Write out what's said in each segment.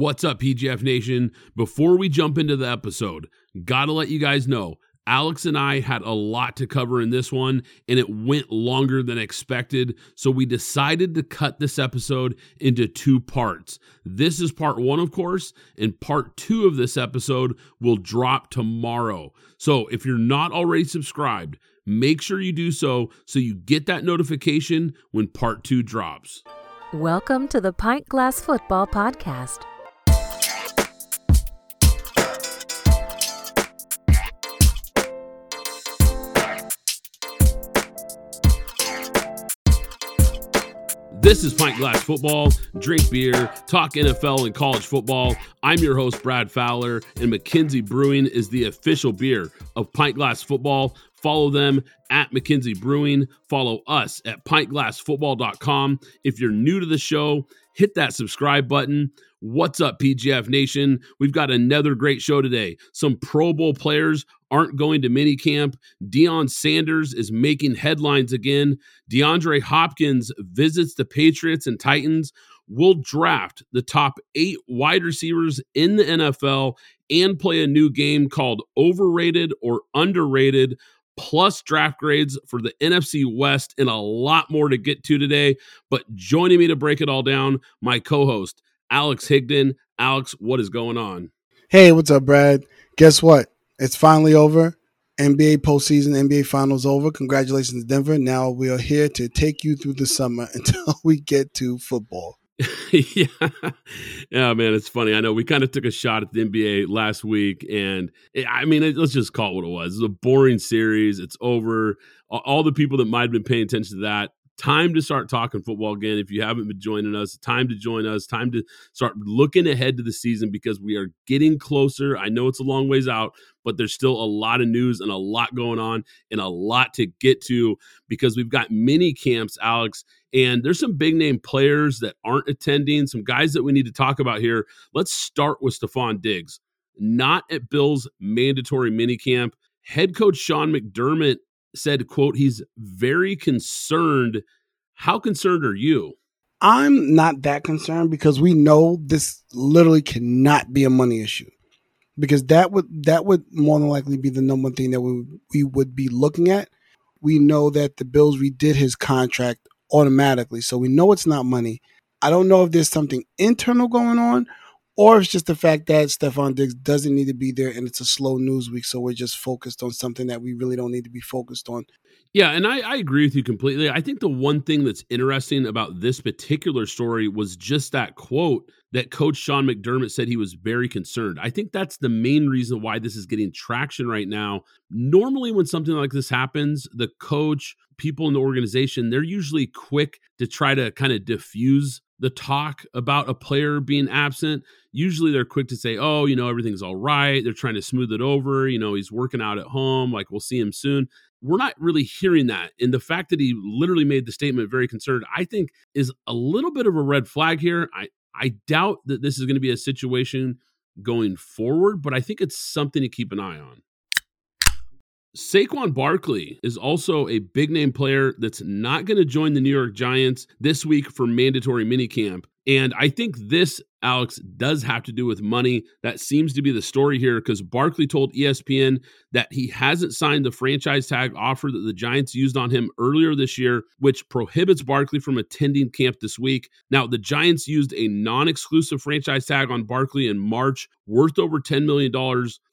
What's up, PGF Nation? Before we jump into the episode, gotta let you guys know Alex and I had a lot to cover in this one, and it went longer than expected. So we decided to cut this episode into two parts. This is part one, of course, and part two of this episode will drop tomorrow. So if you're not already subscribed, make sure you do so so you get that notification when part two drops. Welcome to the Pint Glass Football Podcast. This is Pint Glass Football. Drink beer, talk NFL and college football. I'm your host, Brad Fowler, and McKenzie Brewing is the official beer of Pint Glass Football. Follow them at McKenzie Brewing. Follow us at pintglassfootball.com. If you're new to the show, hit that subscribe button. What's up, PGF Nation? We've got another great show today. Some Pro Bowl players aren't going to minicamp. Deion Sanders is making headlines again. DeAndre Hopkins visits the Patriots and Titans. We'll draft the top eight wide receivers in the NFL and play a new game called Overrated or Underrated, plus draft grades for the NFC West, and a lot more to get to today. But joining me to break it all down, my co host, Alex Higdon. Alex, what is going on? Hey, what's up, Brad? Guess what? It's finally over. NBA postseason, NBA finals over. Congratulations, Denver. Now we are here to take you through the summer until we get to football. yeah. yeah, man, it's funny. I know we kind of took a shot at the NBA last week, and it, I mean, it, let's just call it what it was. It's a boring series. It's over. All the people that might have been paying attention to that time to start talking football again. If you haven't been joining us, time to join us, time to start looking ahead to the season because we are getting closer. I know it's a long ways out, but there's still a lot of news and a lot going on and a lot to get to because we've got mini camps, Alex, and there's some big name players that aren't attending, some guys that we need to talk about here. Let's start with Stefon Diggs. Not at Bill's mandatory mini camp. Head coach Sean McDermott said, quote, he's very concerned. How concerned are you? I'm not that concerned because we know this literally cannot be a money issue. Because that would that would more than likely be the number one thing that we we would be looking at. We know that the Bills redid his contract automatically, so we know it's not money. I don't know if there's something internal going on or it's just the fact that Stefon Diggs doesn't need to be there and it's a slow news week. So we're just focused on something that we really don't need to be focused on. Yeah, and I, I, agree with you completely. I think the one thing that's interesting about this particular story was just that quote that Coach Sean McDermott said he was very concerned. I think that's the main reason why this is getting traction right now. Normally, when something like this happens, the coach, people in the organization, they're usually quick to try to kind of diffuse the talk about a player being absent, usually they're quick to say, oh, you know, everything's all right. They're trying to smooth it over. You know, he's working out at home. Like, we'll see him soon. We're not really hearing that. And the fact that he literally made the statement very concerned, I think, is a little bit of a red flag here. I, I doubt that this is going to be a situation going forward, but I think it's something to keep an eye on. Saquon Barkley is also a big name player that's not going to join the New York Giants this week for mandatory minicamp. And I think this, Alex, does have to do with money. That seems to be the story here because Barkley told ESPN that he hasn't signed the franchise tag offer that the Giants used on him earlier this year, which prohibits Barkley from attending camp this week. Now, the Giants used a non exclusive franchise tag on Barkley in March worth over $10 million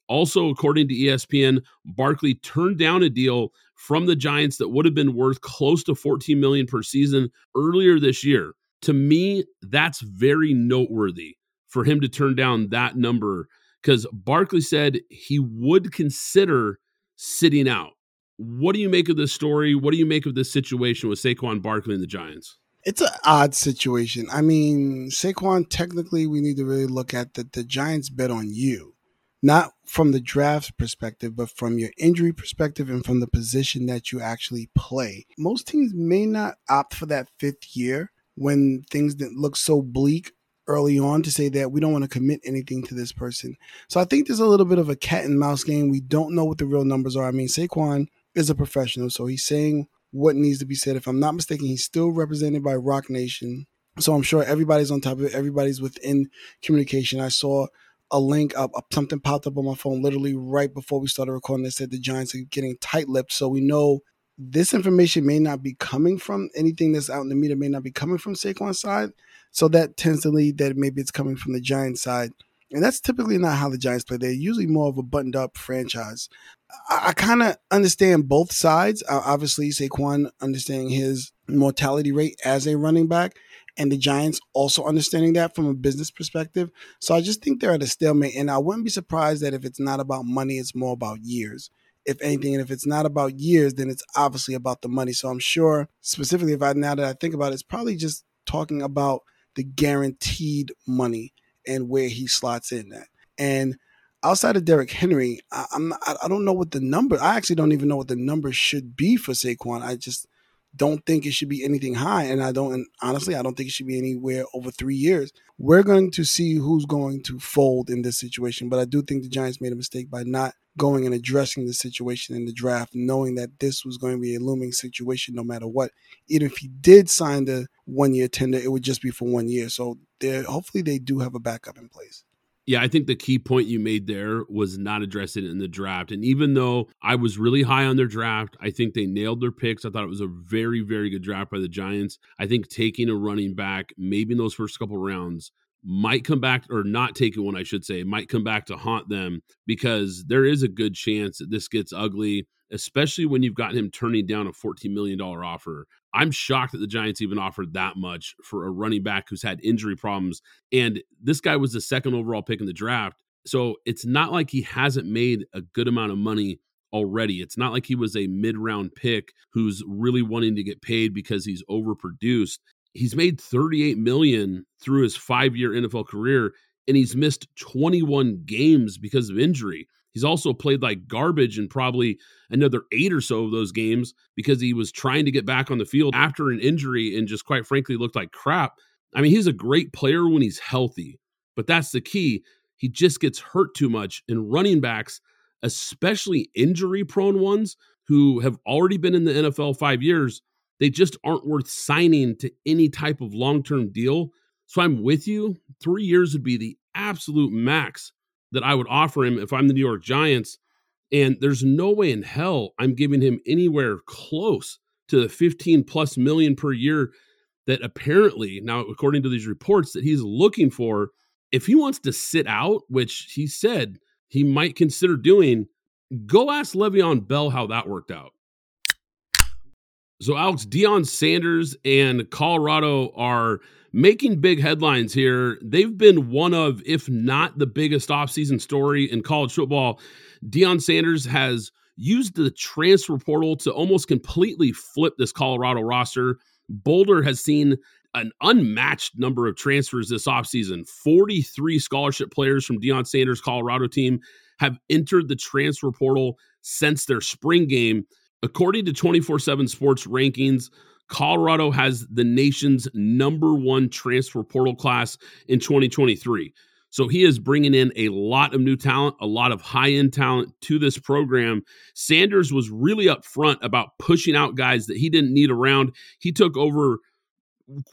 also, according to ESPN, Barkley turned down a deal from the Giants that would have been worth close to 14 million per season earlier this year. To me, that's very noteworthy for him to turn down that number because Barkley said he would consider sitting out. What do you make of this story? What do you make of this situation with Saquon Barkley and the Giants? It's an odd situation. I mean, Saquon, technically, we need to really look at that the Giants bet on you not from the draft perspective, but from your injury perspective and from the position that you actually play. Most teams may not opt for that fifth year when things didn't look so bleak early on to say that we don't want to commit anything to this person. So I think there's a little bit of a cat and mouse game. We don't know what the real numbers are. I mean, Saquon is a professional, so he's saying what needs to be said. If I'm not mistaken, he's still represented by Roc Nation. So I'm sure everybody's on top of it. Everybody's within communication. I saw a link up, something popped up on my phone literally right before we started recording that said the Giants are getting tight lipped. So we know this information may not be coming from anything that's out in the media, may not be coming from Saquon's side. So that tends to lead that maybe it's coming from the Giants side. And that's typically not how the Giants play. They're usually more of a buttoned up franchise. I, I kind of understand both sides. Uh, obviously, Saquon understanding his mortality rate as a running back, and the Giants also understanding that from a business perspective. So I just think they're at a stalemate. And I wouldn't be surprised that if it's not about money, it's more about years. If anything, and if it's not about years, then it's obviously about the money. So I'm sure, specifically, if I now that I think about it, it's probably just talking about the guaranteed money and where he slots in at. And outside of Derrick Henry, I, I'm not, I don't know what the number. I actually don't even know what the number should be for Saquon. I just don't think it should be anything high, and I don't. And honestly, I don't think it should be anywhere over three years. We're going to see who's going to fold in this situation, but I do think the Giants made a mistake by not going and addressing the situation in the draft, knowing that this was going to be a looming situation no matter what. Even if he did sign the one year tender, it would just be for one year. So hopefully they do have a backup in place. Yeah, I think the key point you made there was not addressing it in the draft. And even though I was really high on their draft, I think they nailed their picks. I thought it was a very, very good draft by the Giants. I think taking a running back, maybe in those first couple rounds, might come back or not taking one, I should say, might come back to haunt them because there is a good chance that this gets ugly, especially when you've got him turning down a $14 million offer. I'm shocked that the Giants even offered that much for a running back who's had injury problems. And this guy was the second overall pick in the draft. So it's not like he hasn't made a good amount of money already. It's not like he was a mid round pick who's really wanting to get paid because he's overproduced. He's made 38 million through his 5-year NFL career and he's missed 21 games because of injury. He's also played like garbage in probably another eight or so of those games because he was trying to get back on the field after an injury and just quite frankly looked like crap. I mean, he's a great player when he's healthy, but that's the key. He just gets hurt too much. And running backs, especially injury prone ones who have already been in the NFL five years, they just aren't worth signing to any type of long term deal. So I'm with you. Three years would be the absolute max that I would offer him if I'm the New York Giants. And there's no way in hell I'm giving him anywhere close to the 15 plus million per year that apparently, now, according to these reports, that he's looking for. If he wants to sit out, which he said he might consider doing, go ask Le'Veon Bell how that worked out. So, Alex, Deion Sanders and Colorado are making big headlines here. They've been one of, if not the biggest offseason story in college football. Deion Sanders has used the transfer portal to almost completely flip this Colorado roster. Boulder has seen an unmatched number of transfers this offseason. 43 scholarship players from Deion Sanders' Colorado team have entered the transfer portal since their spring game. According to 24 7 Sports rankings, Colorado has the nation's number one transfer portal class in 2023. So he is bringing in a lot of new talent, a lot of high end talent to this program. Sanders was really upfront about pushing out guys that he didn't need around. He took over,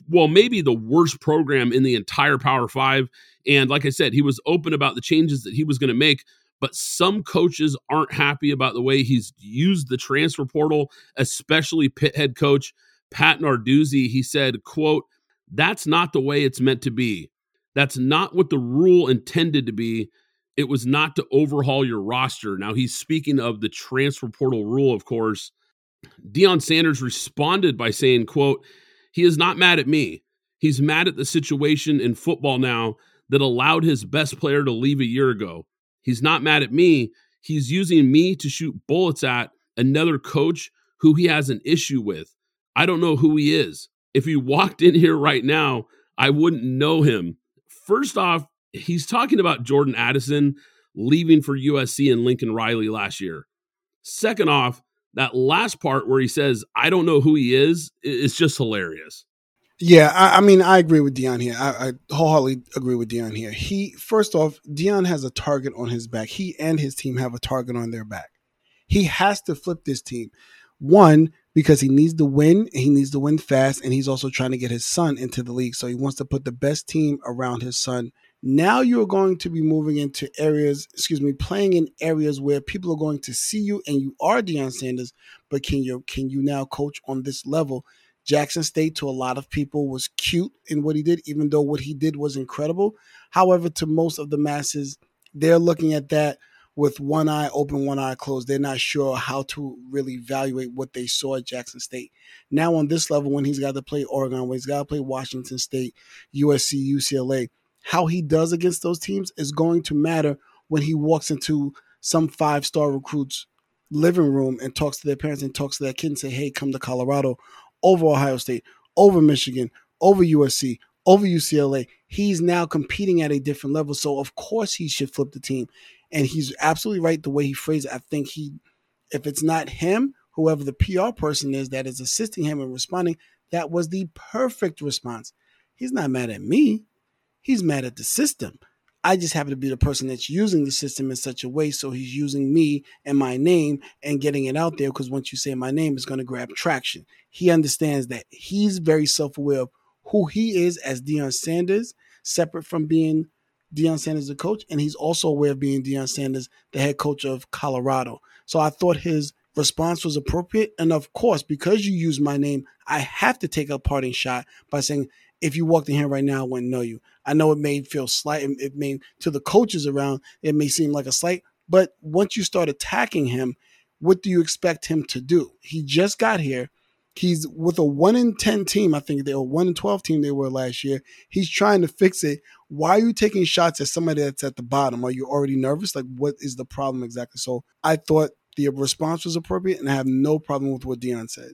well, maybe the worst program in the entire Power Five. And like I said, he was open about the changes that he was going to make. But some coaches aren't happy about the way he's used the transfer portal, especially Pitt head coach Pat Narduzzi, he said, quote, that's not the way it's meant to be. That's not what the rule intended to be. It was not to overhaul your roster. Now he's speaking of the transfer portal rule, of course. Deion Sanders responded by saying, quote, he is not mad at me. He's mad at the situation in football now that allowed his best player to leave a year ago. He's not mad at me. He's using me to shoot bullets at another coach who he has an issue with. I don't know who he is. If he walked in here right now, I wouldn't know him. First off, he's talking about Jordan Addison leaving for USC and Lincoln Riley last year. Second off, that last part where he says, I don't know who he is, is just hilarious. Yeah, I, I, mean, I agree with Deion here. I, I, wholeheartedly agree with Deion here. He first off, Deion has a target on his back. He and his team have a target on their back. He has to flip this team. One, because he needs to win. He needs to win fast, and he's also trying to get his son into the league. So he wants to put the best team around his son. Now you're going to be moving into areas, excuse me, playing in areas where people are going to see you, and you are Deion Sanders. But can you can you now coach on this level? Jackson State to a lot of people was cute in what he did, even though what he did was incredible. However, to most of the masses, they're looking at that with one eye open, one eye closed. They're not sure how to really evaluate what they saw at Jackson State. Now, on this level, when he's got to play Oregon, when he's got to play Washington State, USC, UCLA, how he does against those teams is going to matter when he walks into some five star recruits' living room and talks to their parents and talks to their kids and say, hey, come to Colorado over Ohio State, over Michigan, over USC, over UCLA. He's now competing at a different level. So, of course, he should flip the team. And he's absolutely right the way he phrased it. I think he, if it's not him, whoever the PR person is that is assisting him and responding, that was the perfect response. He's not mad at me. He's mad at the system. I just happen to be the person that's using the system in such a way. So he's using me and my name and getting it out there because once you say my name, it's going to grab traction. He understands that he's very self aware of who he is as Deion Sanders, separate from being Deion Sanders the coach, and he's also aware of being Deion Sanders the head coach of Colorado. So I thought his response was appropriate. And of course, because you use my name, I have to take a parting shot by saying, if you walked in here right now, I wouldn't know you. I know it may feel slight, it may to the coaches around, it may seem like a slight, but once you start attacking him, what do you expect him to do? He just got here. He's with a one in ten team. I think they were one in twelve team they were last year. He's trying to fix it. Why are you taking shots at somebody that's at the bottom? Are you already nervous? Like, what is the problem exactly? So I thought the response was appropriate, and I have no problem with what Deion said.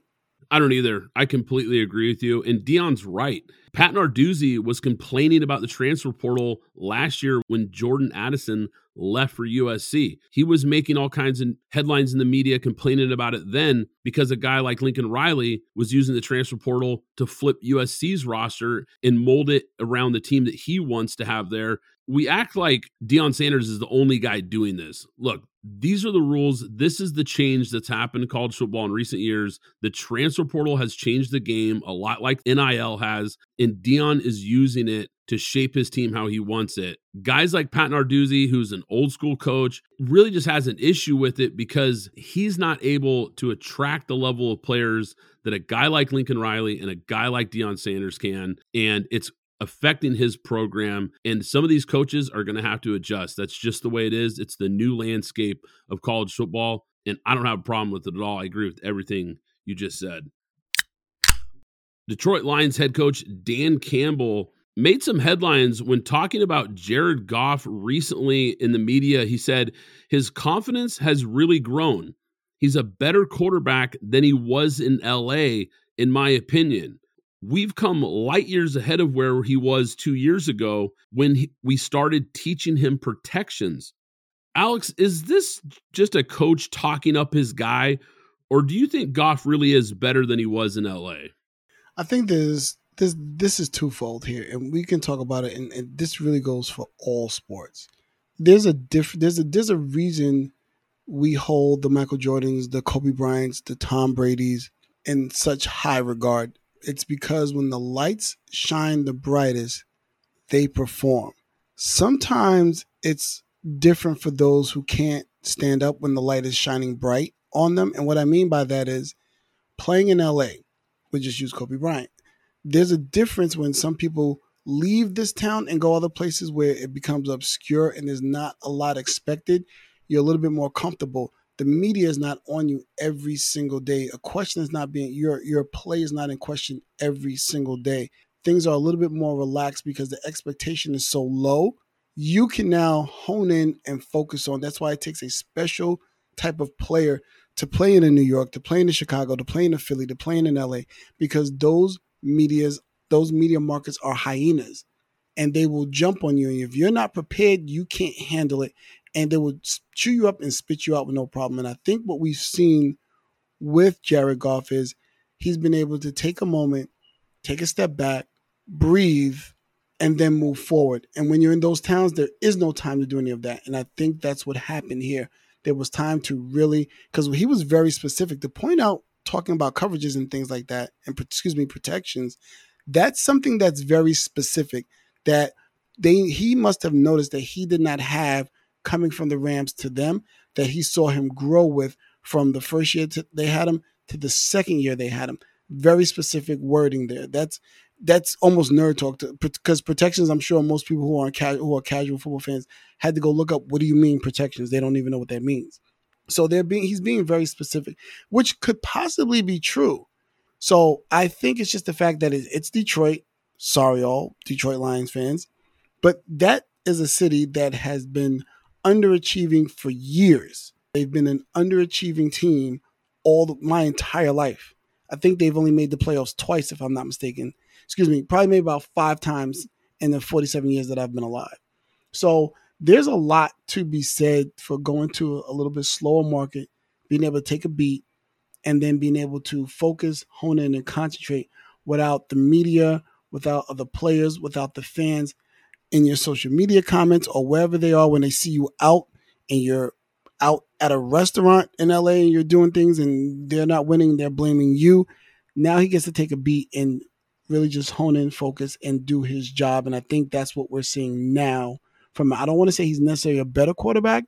I don't either. I completely agree with you. And Deion's right. Pat Narduzzi was complaining about the transfer portal last year when Jordan Addison left for USC. He was making all kinds of headlines in the media complaining about it then because a guy like Lincoln Riley was using the transfer portal to flip USC's roster and mold it around the team that he wants to have there. We act like Deion Sanders is the only guy doing this. Look, these are the rules. This is the change that's happened in college football in recent years. The transfer portal has changed the game a lot like NIL has, and Deion is using it to shape his team how he wants it. Guys like Pat Narduzzi, who's an old school coach, really just has an issue with it because he's not able to attract the level of players that a guy like Lincoln Riley and a guy like Deion Sanders can. And it's affecting his program. And some of these coaches are going to have to adjust. That's just the way it is. It's the new landscape of college football. And I don't have a problem with it at all. I agree with everything you just said. Detroit Lions head coach Dan Campbell made some headlines when talking about Jared Goff recently in the media. He said his confidence has really grown. He's a better quarterback than he was in LA, in my opinion we've come light years ahead of where he was two years ago when he, we started teaching him protections. Alex, is this just a coach talking up his guy, or do you think Goff really is better than he was in LA? I think there's this this is twofold here, and we can talk about it, and, and this really goes for all sports. There's a different there's a there's a reason we hold the Michael Jordans, the Kobe Bryants, the Tom Brady's in such high regard it's because when the lights shine the brightest, they perform. Sometimes it's different for those who can't stand up when the light is shining bright on them. And what I mean by that is playing in LA, we just use Kobe Bryant. There's a difference when some people leave this town and go other places where it becomes obscure and there's not a lot expected. You're a little bit more comfortable the media is not on you every single day. A question is not being your your play is not in question every single day. Things are a little bit more relaxed because the expectation is so low. You can now hone in and focus on. That's why it takes a special type of player to play in New York, to play in Chicago, to play in Philly, to play in LA, because those medias, those media markets are hyenas and they will jump on you. And if you're not prepared, you can't handle it and they would chew you up and spit you out with no problem. And I think what we've seen with Jared Goff is he's been able to take a moment, take a step back, breathe, and then move forward. And when you're in those towns, there is no time to do any of that. And I think that's what happened here. There was time to really, because he was very specific to point out talking about coverages and things like that, and excuse me, protections, that's something that's very specific that they he must have noticed that he did not have coming from the Rams to them that he saw him grow with from the first year to, they had him to the second year they had him. Very specific wording there. That's that's almost nerd talk because protections. I'm sure most people who are who are casual football fans had to go look up what do you mean protections. They don't even know what that means. So they're being he's being very specific, which could possibly be true. So I think it's just the fact that it's Detroit. Sorry, all Detroit Lions fans, but that is a city that has been underachieving for years. They've been an underachieving team all the, my entire life. I think they've only made the playoffs twice, if I'm not mistaken. Excuse me, probably made about five times in the 47 years that I've been alive. So there's a lot to be said for going to a little bit slower market, being able to take a beat, and then being able to focus, hone in, and concentrate without the media, without other players, without the fans in your social media comments or wherever they are when they see you out and you're out at a restaurant in LA and you're doing things and they're not winning, they're blaming you. Now he gets to take a beat and really just hone in, focus, and do his job. And I think that's what we're seeing now from I don't want to say he's necessarily a better quarterback.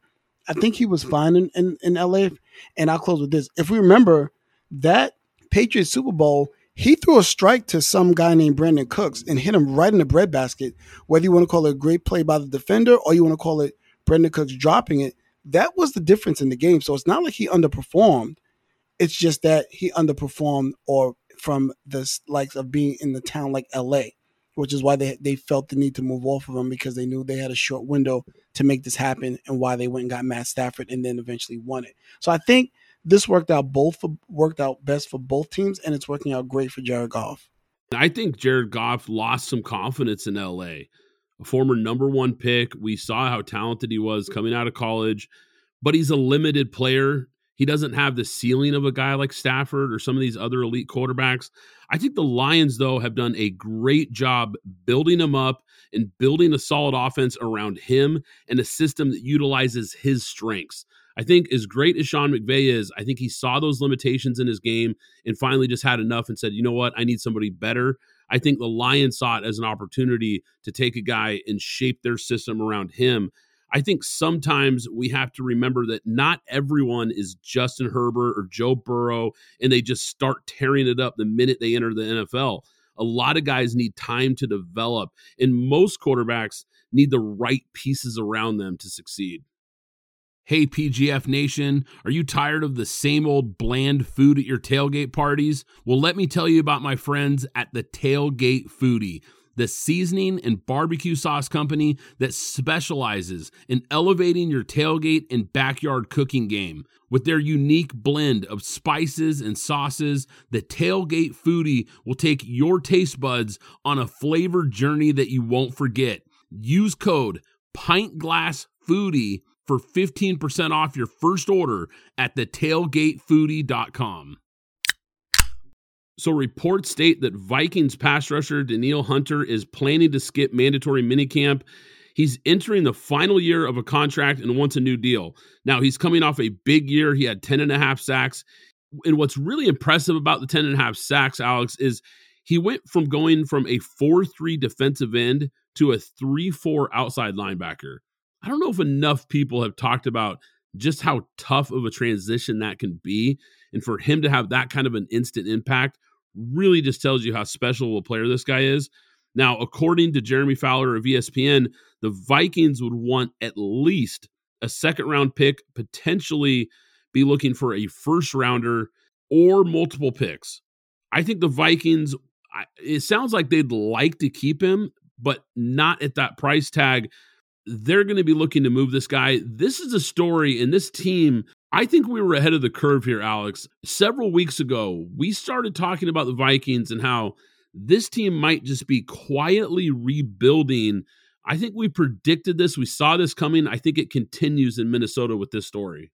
I think he was fine in, in, in LA. And I'll close with this. If we remember that Patriots Super Bowl, he threw a strike to some guy named Brandin Cooks and hit him right in the breadbasket. Whether you want to call it a great play by the defender or you want to call it Brandin Cooks dropping it, that was the difference in the game. So it's not like he underperformed. It's just that he underperformed or from the likes of being in the town like LA, which is why they they felt the need to move off of him because they knew they had a short window to make this happen and why they went and got Matt Stafford and then eventually won it. So I think this worked out both for, worked out best for both teams and it's working out great for Jared Goff. I think Jared Goff lost some confidence in LA a former number one pick. We saw how talented he was coming out of college, but he's a limited player. He doesn't have the ceiling of a guy like Stafford or some of these other elite quarterbacks. I think the Lions, though, have done a great job building him up and building a solid offense around him and a system that utilizes his strengths. I think as great as Sean McVay is, I think he saw those limitations in his game and finally just had enough and said, you know what, I need somebody better. I think the Lions saw it as an opportunity to take a guy and shape their system around him. I think sometimes we have to remember that not everyone is Justin Herbert or Joe Burrow, and they just start tearing it up the minute they enter the NFL. A lot of guys need time to develop, and most quarterbacks need the right pieces around them to succeed. Hey, PGF Nation, are you tired of the same old bland food at your tailgate parties? Well, let me tell you about my friends at the Tailgate Foodie, the seasoning and barbecue sauce company that specializes in elevating your tailgate and backyard cooking game. With their unique blend of spices and sauces, the Tailgate Foodie will take your taste buds on a flavor journey that you won't forget. Use code PINTGlassFoodie for 15% off your first order at thetailgatefoodie.com. So reports state that Vikings pass rusher Danielle Hunter is planning to skip mandatory minicamp. He's entering the final year of a contract and wants a new deal. Now he's coming off a big year. He had 10 and a half sacks. And what's really impressive about the 10 and a half sacks, Alex, is he went from going from a 4-3 defensive end to a 3-4 outside linebacker. I don't know if enough people have talked about just how tough of a transition that can be. And for him to have that kind of an instant impact really just tells you how special a player this guy is. Now, according to Jeremy Fowler of ESPN, the Vikings would want at least a second round pick, potentially be looking for a first rounder or multiple picks. I think the Vikings, it sounds like they'd like to keep him, but not at that price tag they're going to be looking to move this guy. This is a story, and this team, I think we were ahead of the curve here, Alex. Several weeks ago, we started talking about the Vikings and how this team might just be quietly rebuilding. I think we predicted this. We saw this coming. I think it continues in Minnesota with this story.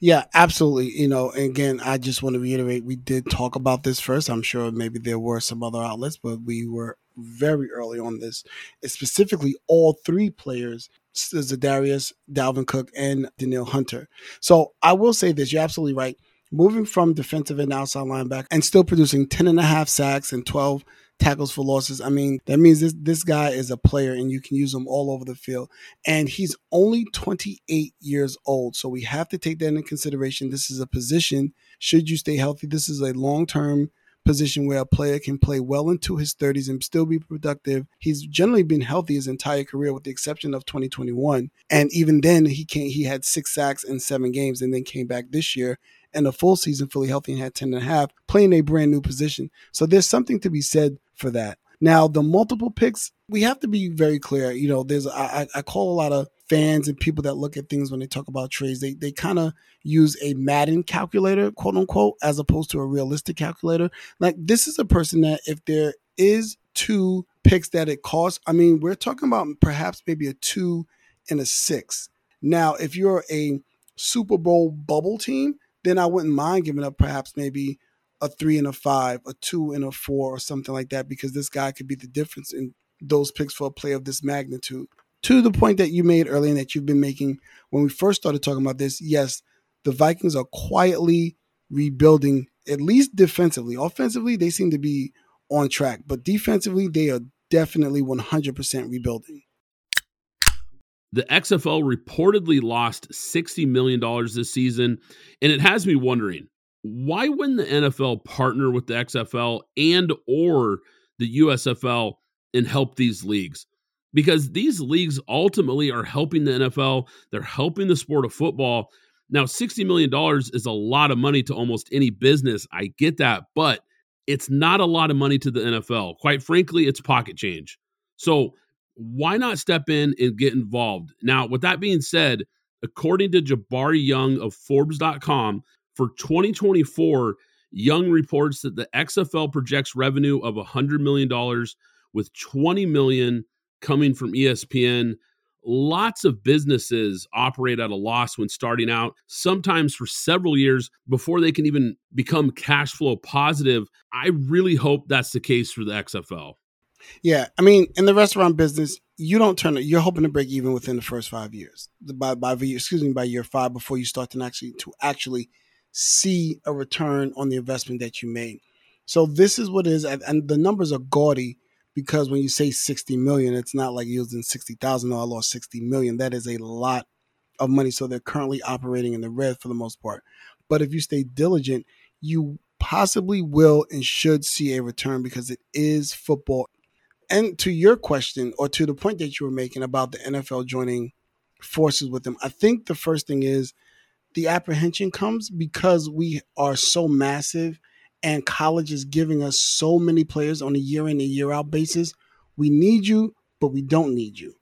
Yeah, absolutely. You know, again, I just want to reiterate we did talk about this first. I'm sure maybe there were some other outlets, but we were very early on this. It's specifically all three players, Za'Darius, Dalvin Cook, and Danielle Hunter. So I will say this, you're absolutely right. moving from defensive and outside linebacker and still producing 10 and a half sacks and 12 tackles for losses. I mean, that means this this guy is a player and you can use him all over the field. And he's only 28 years old. So we have to take that into consideration. This is a position, should you stay healthy, this is a long-term position where a player can play well into his 30s and still be productive. He's generally been healthy his entire career, with the exception of 2021. And even then, he came, he had six sacks in seven games, and then came back this year and a full season fully healthy and had 10 and a half, playing a brand new position. So there's something to be said for that. Now, the multiple picks, we have to be very clear. You know, there's I, I call a lot of fans and people that look at things when they talk about trades, they they kind of use a Madden calculator, quote unquote, as opposed to a realistic calculator. Like this is a person that if there is two picks that it costs, I mean, we're talking about perhaps maybe a two and a six. Now, if you're a Super Bowl bubble team, then I wouldn't mind giving up perhaps maybe a three and a five, a two and a four, or something like that, because this guy could be the difference in those picks for a play of this magnitude. To the point that you made earlier and that you've been making when we first started talking about this, yes, the Vikings are quietly rebuilding, at least defensively. Offensively, they seem to be on track, but defensively, they are definitely 100% rebuilding. The XFL reportedly lost $60 million this season, and it has me wondering why wouldn't the NFL partner with the XFL and or the USFL and help these leagues? Because these leagues ultimately are helping the NFL, they're helping the sport of football. Now, $60 million is a lot of money to almost any business. I get that, but it's not a lot of money to the NFL. Quite frankly, it's pocket change. So, why not step in and get involved? Now, with that being said, according to Jabari Young of Forbes.com, for 2024, Young reports that the XFL projects revenue of $100 million with 20 million coming from ESPN. Lots of businesses operate at a loss when starting out, sometimes for several years before they can even become cash flow positive. I really hope that's the case for the XFL. Yeah, I mean, in the restaurant business, you don't turn it. You're hoping to break even within the first five years. By by excuse me, by year five, before you start to actually to actually see a return on the investment that you made. So this is what is, and the numbers are gaudy because when you say 60 million, it's not like using 60,000. No, I lost 60 million. That is a lot of money. So they're currently operating in the red for the most part. But if you stay diligent, you possibly will and should see a return because it is football. And to your question, or to the point that you were making about the NFL joining forces with them, I think the first thing is the apprehension comes because we are so massive and college is giving us so many players on a year in and year out basis. We need you, but we don't need you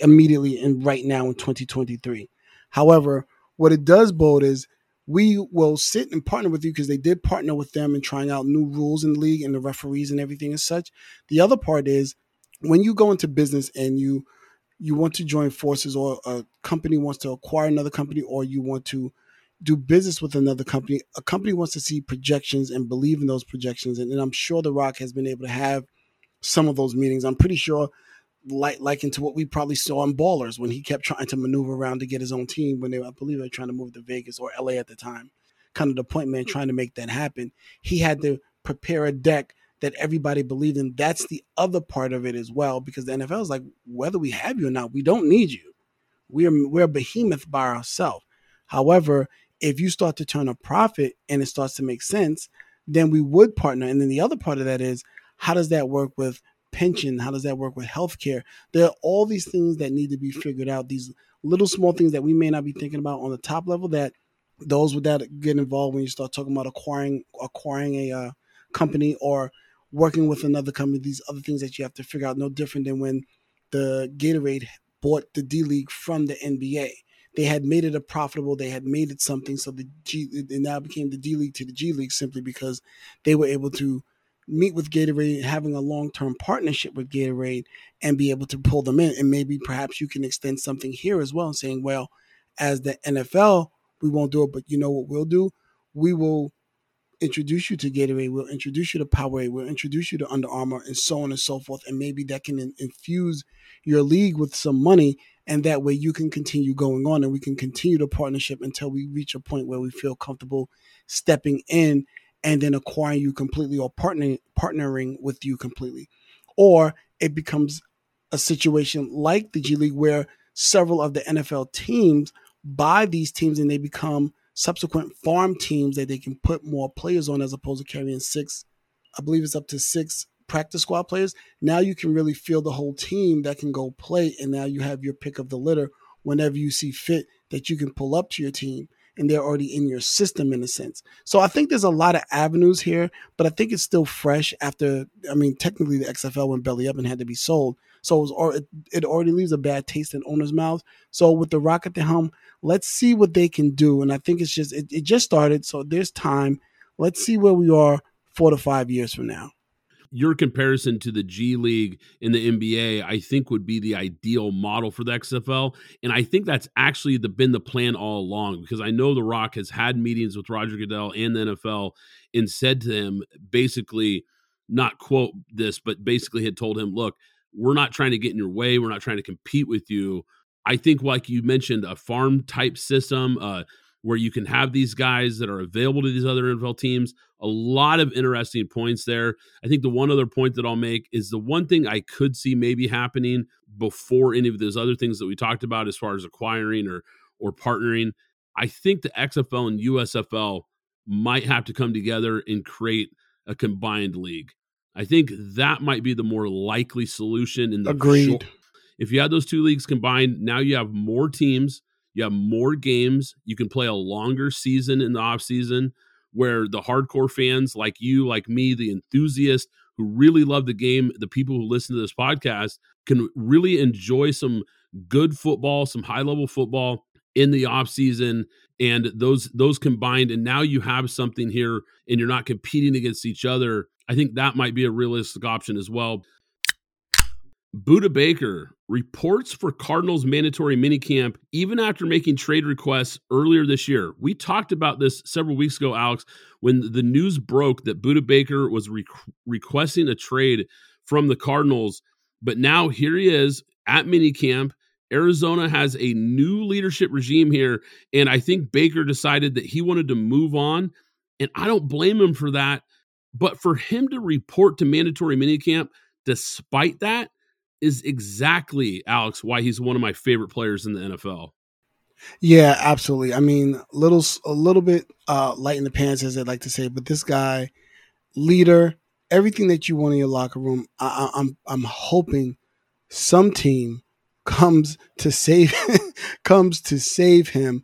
immediately and right now in 2023. However, what it does bode is we will sit and partner with you because they did partner with them in trying out new rules in the league and the referees and everything as such. The other part is when you go into business and you you want to join forces or a company wants to acquire another company or you want to do business with another company, a company wants to see projections and believe in those projections. And, and I'm sure The Rock has been able to have some of those meetings. I'm pretty sure, like like into what we probably saw in Ballers when he kept trying to maneuver around to get his own team when they, I believe, they were trying to move to Vegas or LA at the time. Kind of the point man trying to make that happen. He had to prepare a deck that everybody believed in. That's the other part of it as well, because the NFL is like, whether we have you or not, we don't need you. We're we're a behemoth by ourselves. However, if you start to turn a profit and it starts to make sense, then we would partner. And then the other part of that is how does that work with pension? How does that work with healthcare? There are all these things that need to be figured out. These little small things that we may not be thinking about on the top level that those with that get involved when you start talking about acquiring acquiring a uh, company or working with another company, these other things that you have to figure out, no different than when the Gatorade bought the D League from the NBA. They had made it a profitable, they had made it something, so the G it now became the D League to the G League simply because they were able to meet with Gatorade, having a long term partnership with Gatorade, and be able to pull them in. And maybe perhaps you can extend something here as well, saying, well, as the NFL, we won't do it, but you know what we'll do? We will introduce you to Gatorade, we'll introduce you to Powerade, we'll introduce you to Under Armour, and so on and so forth. And maybe that can infuse your league with some money and that way you can continue going on and we can continue the partnership until we reach a point where we feel comfortable stepping in and then acquiring you completely or partnering partnering with you completely. Or it becomes a situation like the G League where several of the NFL teams buy these teams and they become subsequent farm teams that they can put more players on as opposed to carrying six I believe it's up to six practice squad players. Now you can really feel the whole team that can go play, and now you have your pick of the litter whenever you see fit that you can pull up to your team, and they're already in your system in a sense. So I think there's a lot of avenues here, but I think it's still fresh after. I mean, technically the XFL went belly up and had to be sold, so it was it already leaves a bad taste in owners' mouths. So with the Rock at the helm, let's see what they can do, and I think it's just it, it just started, so there's time. Let's see where we are four to five years from now. Your comparison to the G League in the NBA, I think, would be the ideal model for the XFL, and I think that's actually the, been the plan all along. Because I know The Rock has had meetings with Roger Goodell and the NFL, and said to him basically, not quote this, but basically had told him, "Look, we're not trying to get in your way. We're not trying to compete with you." I think, like you mentioned, a farm type system, uh, where you can have these guys that are available to these other NFL teams. A lot of interesting points there. I think the one other point that I'll make is the one thing I could see maybe happening before any of those other things that we talked about as far as acquiring or or partnering. I think the XFL and USFL might have to come together and create a combined league. I think that might be the more likely solution in the agreed. Short, if you have those two leagues combined, now you have more teams you have more games. You can play a longer season in the off season where the hardcore fans like you, like me, the enthusiasts who really love the game, the people who listen to this podcast can really enjoy some good football, some high level football in the off season and those those combined and now you have something here and you're not competing against each other. I think that might be a realistic option as well. Budda Baker reports for Cardinals mandatory minicamp even after making trade requests earlier this year. We talked about this several weeks ago, Alex, when the news broke that Budda Baker was re- requesting a trade from the Cardinals. But now here he is at minicamp. Arizona has a new leadership regime here. And I think Baker decided that he wanted to move on. And I don't blame him for that. But for him to report to mandatory minicamp, despite that, is exactly Alex why he's one of my favorite players in the NFL. Yeah, absolutely. I mean, little a little bit uh, light in the pants, as they like to say, but this guy, leader, everything that you want in your locker room. I, I'm I'm hoping some team comes to save comes to save him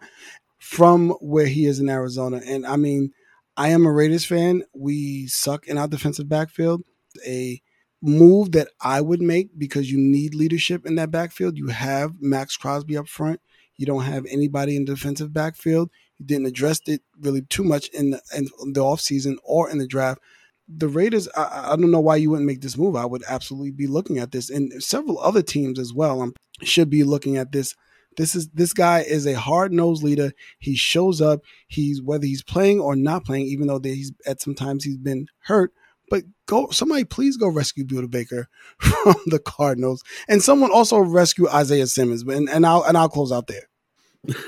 from where he is in Arizona. And I mean, I am a Raiders fan. We suck in our defensive backfield. A move that I would make because you need leadership in that backfield. You have Maxx Crosby up front. You don't have anybody in the defensive backfield. You didn't address it really too much in the, in the offseason or in the draft. The Raiders, I, I, don't know why you wouldn't make this move. I would absolutely be looking at this, and several other teams as well um, should be looking at this. This is this guy is a hard nosed leader. He shows up. He's whether he's playing or not playing, even though he's at sometimes he's been hurt but go, somebody please go rescue Budda Baker from the Cardinals, and someone also rescue Isaiah Simmons. And, and I'll and I'll close out there.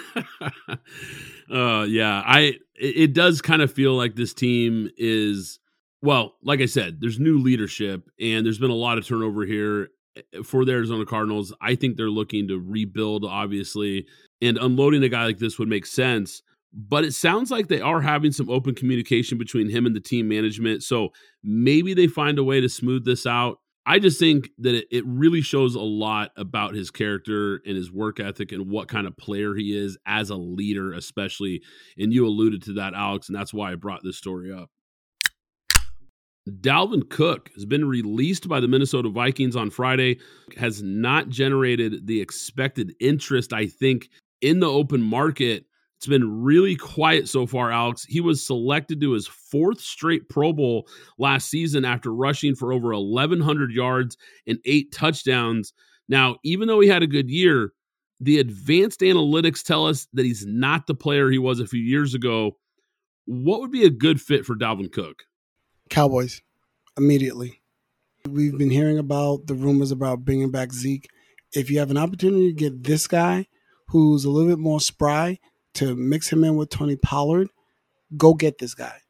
uh, yeah, I it does kind of feel like this team is well, like I said, there's new leadership, and there's been a lot of turnover here eh, for the Arizona Cardinals. I think they're looking to rebuild, obviously, and unloading a guy like this would make sense but it sounds like they are having some open communication between him and the team management. So maybe they find a way to smooth this out. I just think that it, it, really shows a lot about his character and his work ethic and what kind of player he is as a leader, especially. And you alluded to that, Alex, and that's why I brought this story up. Dalvin Cook has been released by the Minnesota Vikings on Friday, has not generated the expected interest, I think, in the open market it's been really quiet so far, Alex. He was selected to his fourth straight Pro Bowl last season after rushing for over 1,100 yards and eight touchdowns. Now, even though he had a good year, the advanced analytics tell us that he's not the player he was a few years ago. What would be a good fit for Dalvin Cook? Cowboys, immediately. We've been hearing about the rumors about bringing back Zeke, If you have an opportunity to get this guy who's a little bit more spry to mix him in with Tony Pollard, go get this guy.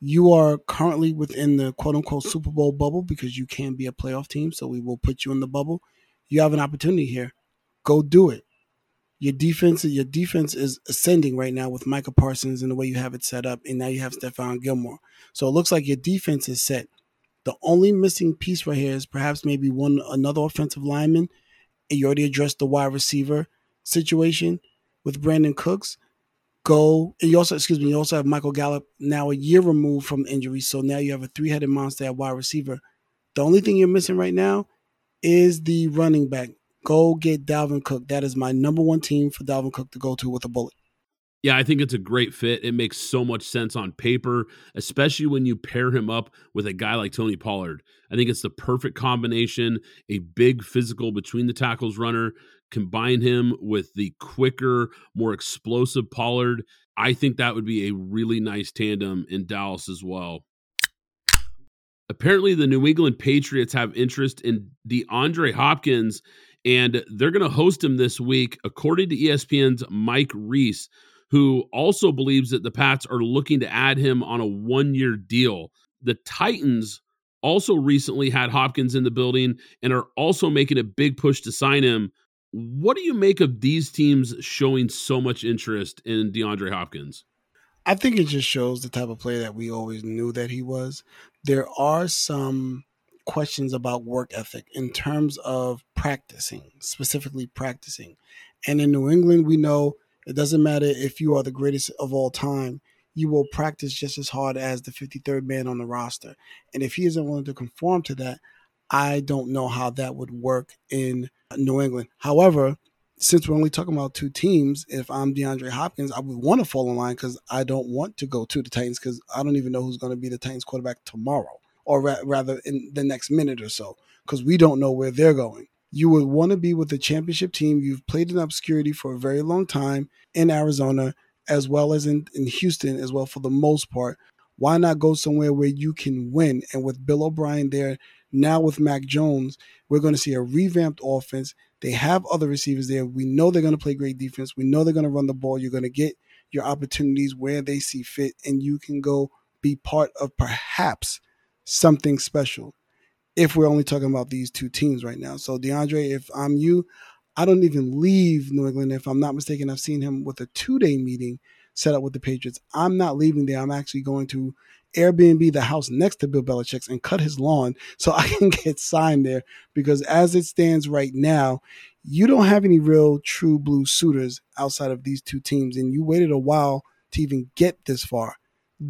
You are currently within the quote unquote Super Bowl bubble because you can be a playoff team, so we will put you in the bubble. You have an opportunity here. Go do it. Your defense, your defense is ascending right now with Micah Parsons and the way you have it set up, and now you have Stephon Gilmore. So it looks like your defense is set. The only missing piece right here is perhaps maybe one another offensive lineman. And you already addressed the wide receiver situation with Brandin Cooks. Go and you also excuse me, you also have Michael Gallup now a year removed from injury. So now you have a three-headed monster at wide receiver. The only thing you're missing right now is the running back. Go get Dalvin Cook. That is my number one team for Dalvin Cook to go to with a bullet. Yeah, I think it's a great fit. It makes so much sense on paper, especially when you pair him up with a guy like Tony Pollard. I think it's the perfect combination. A big physical between the tackles runner, combine him with the quicker, more explosive Pollard. I think that would be a really nice tandem in Dallas as well. Apparently, the New England Patriots have interest in DeAndre Hopkins, and they're going to host him this week, according to ESPN's Mike Reiss, who also believes that the Pats are looking to add him on a one year deal. The Titans also recently had Hopkins in the building and are also making a big push to sign him. What do you make of these teams showing so much interest in DeAndre Hopkins? I think it just shows the type of player that we always knew that he was. There are some questions about work ethic in terms of practicing, specifically practicing. And in New England, we know it doesn't matter if you are the greatest of all time. You will practice just as hard as the 53rd man on the roster. And if he isn't willing to conform to that, I don't know how that would work in New England. However, since we're only talking about two teams, if I'm DeAndre Hopkins, I would want to fall in line because I don't want to go to the Titans because I don't even know who's going to be the Titans quarterback tomorrow or ra- rather in the next minute or so because we don't know where they're going you would want to be with the championship team. You've played in obscurity for a very long time in Arizona, as well as in, in Houston, as well, for the most part. Why not go somewhere where you can win? And with Bill O'Brien there, now with Mac Jones, we're going to see a revamped offense. They have other receivers there. We know they're going to play great defense. We know they're going to run the ball. You're going to get your opportunities where they see fit, and you can go be part of perhaps something special if we're only talking about these two teams right now. So DeAndre, if I'm you, I don't even leave New England. If I'm not mistaken, I've seen him with a two day meeting set up with the Patriots. I'm not leaving there. I'm actually going to Airbnb the house next to Bill Belichick's and cut his lawn so I can get signed there. Because as it stands right now, you don't have any real true blue suitors outside of these two teams, and you waited a while to even get this far.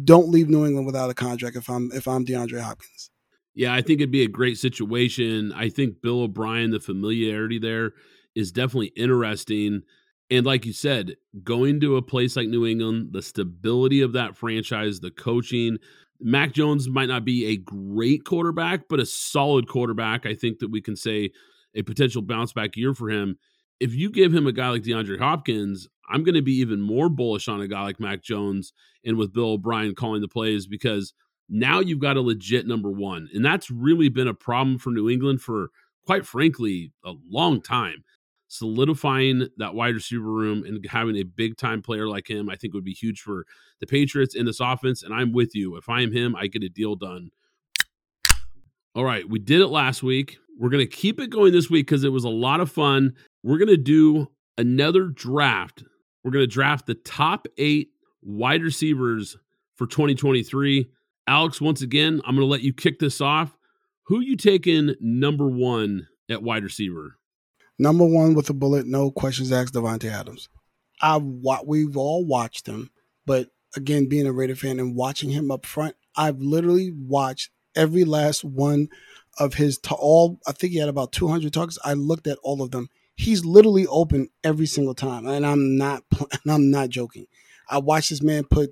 Don't leave New England without a contract if I'm if I'm DeAndre Hopkins. Yeah, I think it'd be a great situation. I think Bill O'Brien, the familiarity there is definitely interesting. And like you said, going to a place like New England, the stability of that franchise, the coaching, Mac Jones might not be a great quarterback, but a solid quarterback. I think that we can say a potential bounce back year for him. If you give him a guy like DeAndre Hopkins, I'm going to be even more bullish on a guy like Mac Jones and with Bill O'Brien calling the plays because – now you've got a legit number one. And that's really been a problem for New England for, quite frankly, a long time. Solidifying that wide receiver room and having a big time player like him, I think would be huge for the Patriots in this offense. And I'm with you. If I'm him, I get a deal done. All right, we did it last week. We're going to keep it going this week because it was a lot of fun. We're going to do another draft. We're going to draft the top eight wide receivers for 2023. Alex, once again, I'm going to let you kick this off. Who you taking number one at wide receiver? Number one with a bullet, no questions asked, Davante Adams. I we've all watched him, but again, being a Raider fan and watching him up front, I've literally watched every last one of his t- all. I think he had about 200 targets. I looked at all of them. He's literally open every single time, and I'm not. And I'm not joking. I watched this man put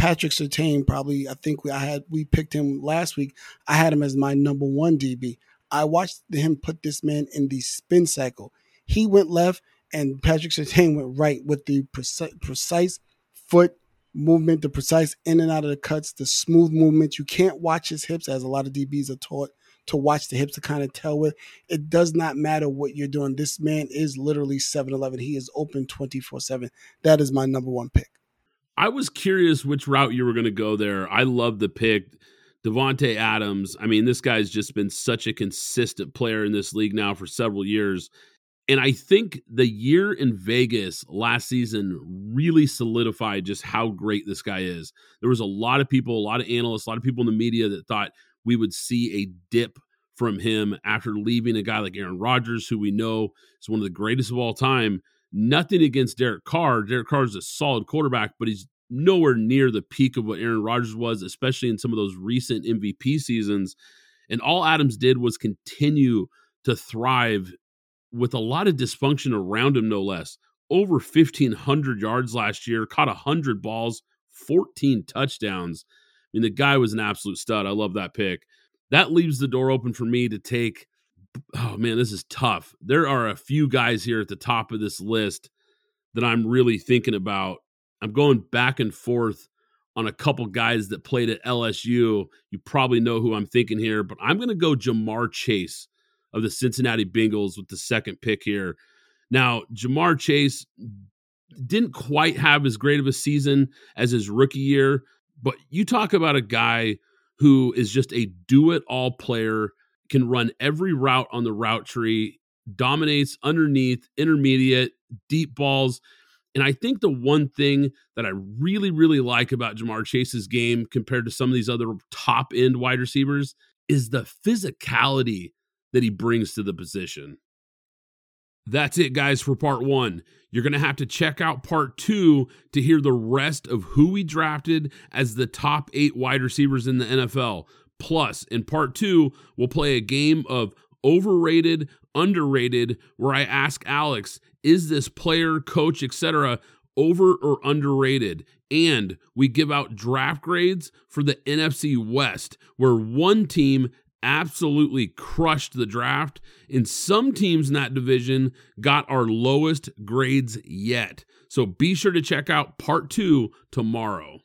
Patrick Surtain, probably I think we I had we picked him last week. I had him as my number one DB. I watched him put this man in the spin cycle. He went left, and Patrick Surtain went right with the precise, precise foot movement, the precise in and out of the cuts, the smooth movement. You can't watch his hips, as a lot of DBs are taught to watch the hips to kind of tell with. It does not matter what you're doing. This man is literally 7 Eleven. He is open 24 7. That is my number one pick. I was curious which route you were going to go there. I love the pick. Davante Adams. I mean, this guy's just been such a consistent player in this league now for several years. And I think the year in Vegas last season really solidified just how great this guy is. There was a lot of people, a lot of analysts, a lot of people in the media that thought we would see a dip from him after leaving a guy like Aaron Rodgers, who we know is one of the greatest of all time. Nothing against Derek Carr. Derek Carr is a solid quarterback, but he's nowhere near the peak of what Aaron Rodgers was, especially in some of those recent MVP seasons. And all Adams did was continue to thrive with a lot of dysfunction around him, no less. Over 1,500 yards last year, caught 100 balls, 14 touchdowns. I mean, the guy was an absolute stud. I love that pick. That leaves the door open for me to take. Oh, man, this is tough. There are a few guys here at the top of this list that I'm really thinking about. I'm going back and forth on a couple guys that played at LSU. You probably know who I'm thinking here, but I'm going to go Ja'Marr Chase of the Cincinnati Bengals with the second pick here. Now, Ja'Marr Chase didn't quite have as great of a season as his rookie year, but you talk about a guy who is just a do it all player, can run every route on the route tree, dominates underneath, intermediate, deep balls. And I think the one thing that I really, really like about Ja'Marr Chase's game compared to some of these other top end wide receivers is the physicality that he brings to the position. That's it, guys, for part one. You're going to have to check out part two to hear the rest of who we drafted as the top eight wide receivers in the NFL. Plus, in part two, we'll play a game of overrated, underrated, where I ask Alex, is this player, coach, etc., over or underrated? And we give out draft grades for the NFC West, where one team absolutely crushed the draft, and some teams in that division got our lowest grades yet. So be sure to check out part two tomorrow.